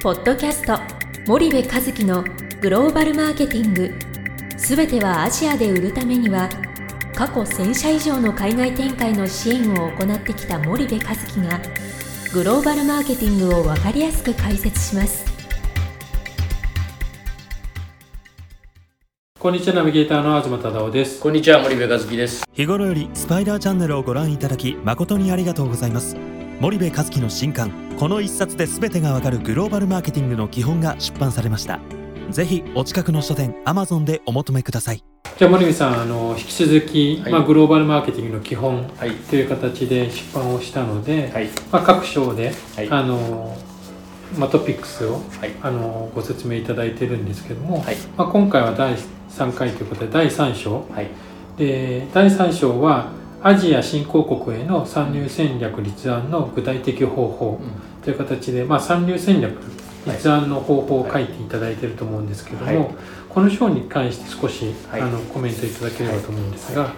ポッドキャスト森部和樹のグローバルマーケティング。すべてはアジアで売るためには過去1000社以上の海外展開の支援を行ってきた森部和樹がグローバルマーケティングを分かりやすく解説します。こんにちはナビゲーターの東忠夫です。こんにちは森部和樹です。日頃よりスパイダーチャンネルをご覧いただき誠にありがとうございます森部和樹の新刊この一冊で全てがわかるグローバルマーケティングの基本が出版されました。ぜひお近くの書店アマゾンでお求めください。じゃあ森部さんあの引き続き、はい。まあ、グローバルマーケティングの基本はい。という形で出版をしたので、はい。まあ、各章で、はい。あのまあ、トピックスをはい。あのご説明いただいてるんですけども、はい。まあ、今回は第3回ということで第3章。はい。で第3章はアジア新興国への参入戦略立案の具体的方法という形で、まあ、参入戦略立案の方法を書いていただいていると思うんですけども、はい。この章に関して少し、はい。あのコメントいただければと思うんですが、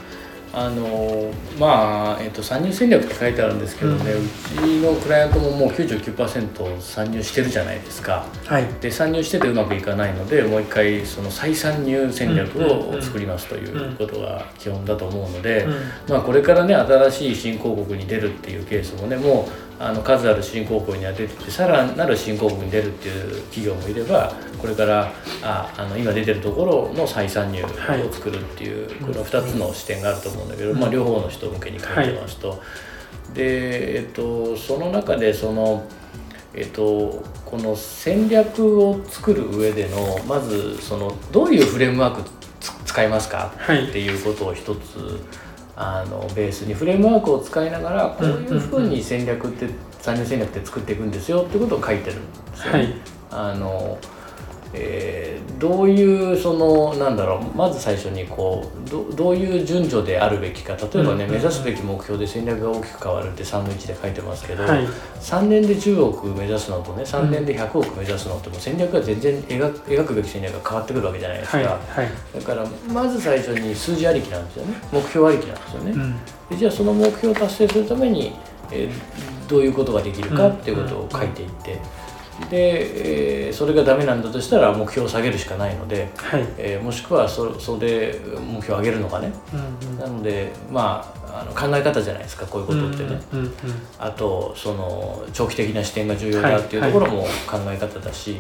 あのまあ、えっと参入戦略って書いてあるんですけどね、うちのクライアントももう99%参入してるじゃないですか。はい。で参入しててうまくいかないのでもう一回その再参入戦略を作りますということが基本だと思うので、まあ、これからね新しい新興国に出るっていうケースもねもうあの数ある新興国には出ててさらなる新興国に出るっていう企業もいればこれからああの今出てるところの再参入を作るっていう、この2つの視点があると思うんだけど、まあ、両方の人向けに書いてますと。で、えっと、その中でそのえっと、この戦略を作る上でのまずそのどういうフレームワークつ使いますかはいっていうことを一つあのベースにフレームワークを使いながらこういうふうに戦略って参入戦略って作っていくんですよってことを書いてるんですよね。はいあのえーどういうそのなんだろうまず最初にこうどどういう順序であるべきか例えばね、うん目指すべき目標で戦略が大きく変わるって3の1で書いてますけど、はい。3年で10億目指すのとね3年で100億目指すのってもう戦略が全然描く描くべき戦略が変わってくるわけじゃないですか、はいはい。だからまず最初に数字ありきなんですよね。目標ありきなんですよね、うん。でじゃあその目標を達成するために、えーどういうことができるかっていうことを書いていって、で、えーそれがダメなんだとしたら目標を下げるしかないので、はい。えーもしくはそそれで目標を上げるのかね。うんなのでまああの考え方じゃないですかこういうことってね、うんうんうんあとその長期的な視点が重要だっていうところも考え方だし、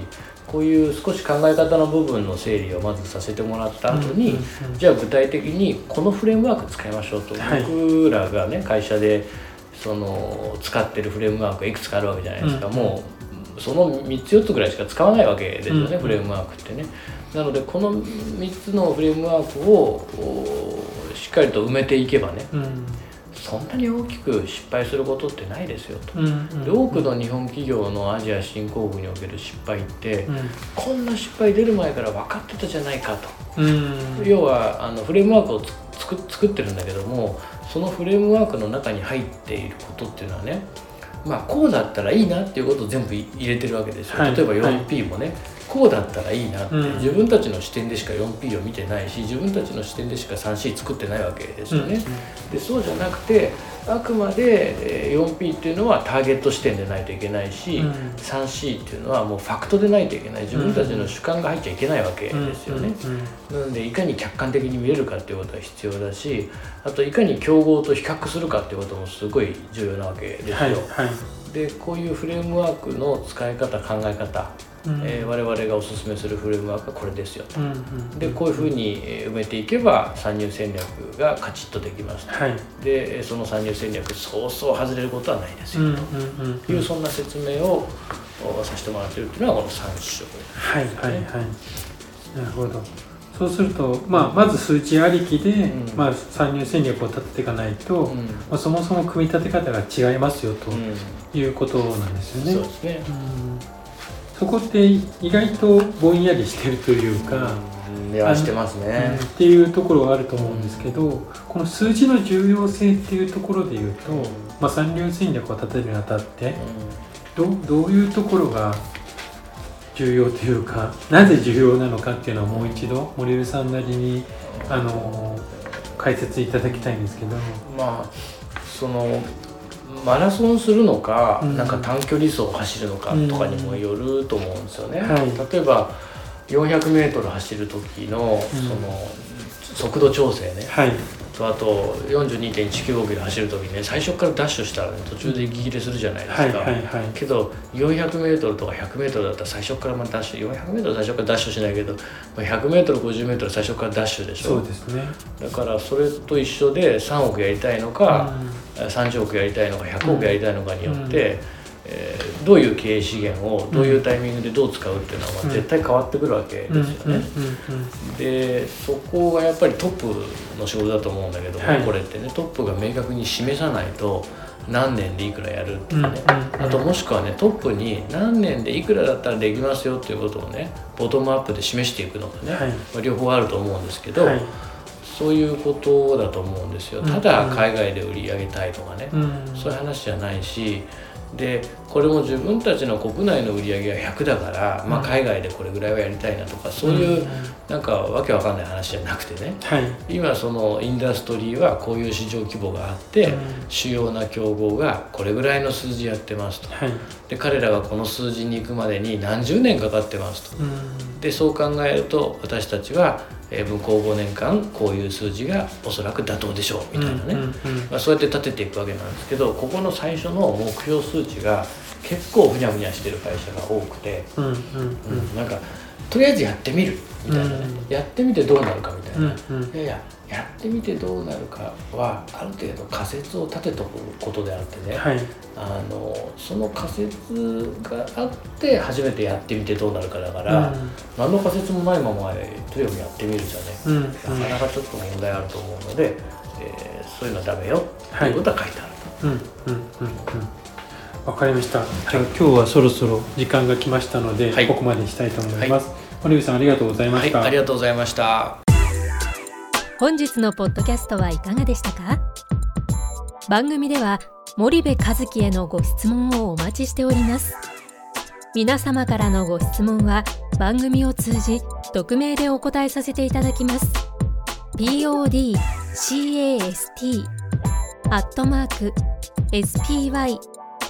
こういう少し考え方の部分の整理をまずさせてもらった後に、うんうんうん。じゃあ具体的にこのフレームワーク使いましょうと、はい。僕らがね会社でその使ってるフレームワークがいくつかあるわけじゃないですか、うん。もうその3つ4つぐらいしか使わないわけですよね、うん。フレームワークってね。なのでこの3つのフレームワークをおしっかりと埋めていけばねうん。そんなに大きく失敗することってないですよと。うんうんで多くの日本企業のアジア新興国における失敗って、うん。こんな失敗出る前から分かってたじゃないかと、うん。要はあのフレームワークを作ってるんだけどもそのフレームワークの中に入っていることっていうのはねまあこうだったらいいなっていうことを全部い入れてるわけですよ、はい。例えばはい。4P もね、こうだったらいいなって、うん。自分たちの視点でしか 4P を見てないし自分たちの視点でしか 3C 作ってないわけですよね、でそうじゃなくてあくまでえー 4P っていうのはターゲット視点でないといけないし、うん。3C っていうのはもうファクトでないといけない。自分たちの主観が入っちゃいけないわけですよね、なのでいかに客観的に見れるかっていうことが必要だしあといかに競合と比較するかっていうこともすごい重要なわけですよ、はいはい。でこういうフレームワークの使い方考え方、うん。えー我々がおすすめするフレームワークはこれですよと。うんうんでこういうふうにえー埋めていけば参入戦略がカチッとできます。はい。でえーその参入戦略そうそう外れることはないですようんうんうんというそんな説明をおさせてもらってるっていうのはこの3章はいはいはい。なるほど。そうすると、まあ、まず数値ありきで、うん。まあ、参入戦略を立てていかないと、うん。まあ、そもそも組み立て方が違いますよとうん。いうことなんですよね。そうですね。うんそこって意外とぼんやりしてるというか、うんいやしてますねうんっていうところはあると思うんですけど、この数字の重要性っていうところで言うと、まあ、参入戦略を立てるにあたってどどういうところが重要というかなぜ重要なのかっていうのをもう一度森部さんなりにあの解説いただきたいんですけど。まあそのマラソンするのか、うん。なんか短距離走を走るのかとかにもよると思うんですよね。はい。例えば 400m 走る時のうん。その速度調整ね、はい。とあと42.195キロ走る時にね最初からダッシュしたらね途中で息切れするじゃないですか。はいはいはい。けど 400m とか 100m だったら最初からまあダッシュ 400m 最初からダッシュしないけど 100m50m 最初からダッシュでしょ。そうですね。だからそれと一緒で3億やりたいのか、30億やりたいのか100億やりたいのかによって、えーどういう経営資源をどういうタイミングでどう使うっていうのは絶対変わってくるわけですよね。でそこがやっぱりトップの仕事だと思うんだけども、はい。これってねトップが明確に示さないと何年でいくらやるとかね、あともしくはねトップに何年でいくらだったらできますよっていうことをねボトムアップで示していくのがね、はい。まあ、両方あると思うんですけど、はい。そういうことだと思うんですよ。うんただ海外で売り上げたいとかね、うん。そういう話じゃないしでこれも自分たちの国内の売り上げが100だから、まあ、うん海外でこれぐらいはやりたいなとかそういうなんかわけわかんない話じゃなくてね。はい。今そのインダストリーはこういう市場規模があって、うん。主要な競合がこれぐらいの数字やってますと。はい。で彼らがこの数字に行くまでに何十年かかってますと。うん。でそう考えると私たちは、えー向こう5年間こういう数字がおそらく妥当でしょうみたいなね、うんうんうん。まあ、そうやって立てていくわけなんですけどここの最初の目標数値が結構ふにゃふにゃしてる会社が多くて、うんうんうん。なんかとりあえずやってみるみたいなね、うんやってみてどうなるかみたいな、うんうん。いやいややってみてどうなるかはある程度仮説を立てとくことであってね、はい。あのその仮説があって初めてやってみてどうなるかだから、何の仮説もないままとにかくやってみるじゃね、うんうん。なかなかちょっと問題あると思うので、えーそういうのはダメよということは書いてあると。うんうんうんうんわかりました。じゃあ今日はそろそろ時間が来ましたので、はいここまでにしたいと思います。森口さんありがとうございまはい、した。ありがとうございました。本日のポッドキャストはいかがでしたか？番組では森部和樹へのご質問をお待ちしております皆様からのご質問は番組を通じ匿名でお答えさせていただきます podcast アットマーク